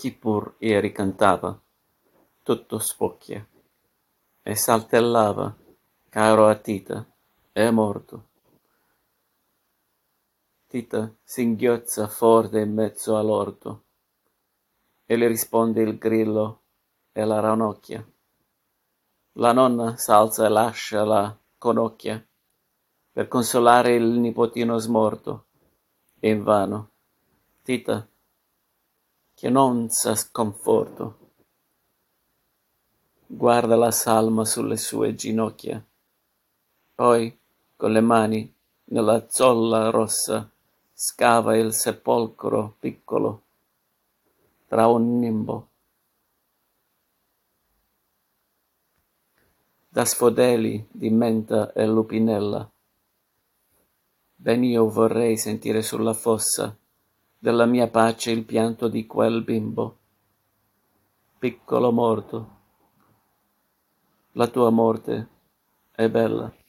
chi pur ieri cantava, tutto spocchia, e saltellava, caro a Tita, è morto. Tita singhiozza forte in mezzo all'orto, e le risponde il grillo e la ranocchia. La nonna s'alza e lascia la conocchia per consolare il nipotino smorto, e invano. Tita, che non sa sconforto, guarda la salma sulle sue ginocchia, poi con le mani nella zolla rossa scava il sepolcro piccolo tra un nimbo. Da sfodeli di menta e lupinella. Ben io vorrei sentire sulla fossa della mia pace il pianto di quel bimbo, piccolo morto. La tua morte è bella.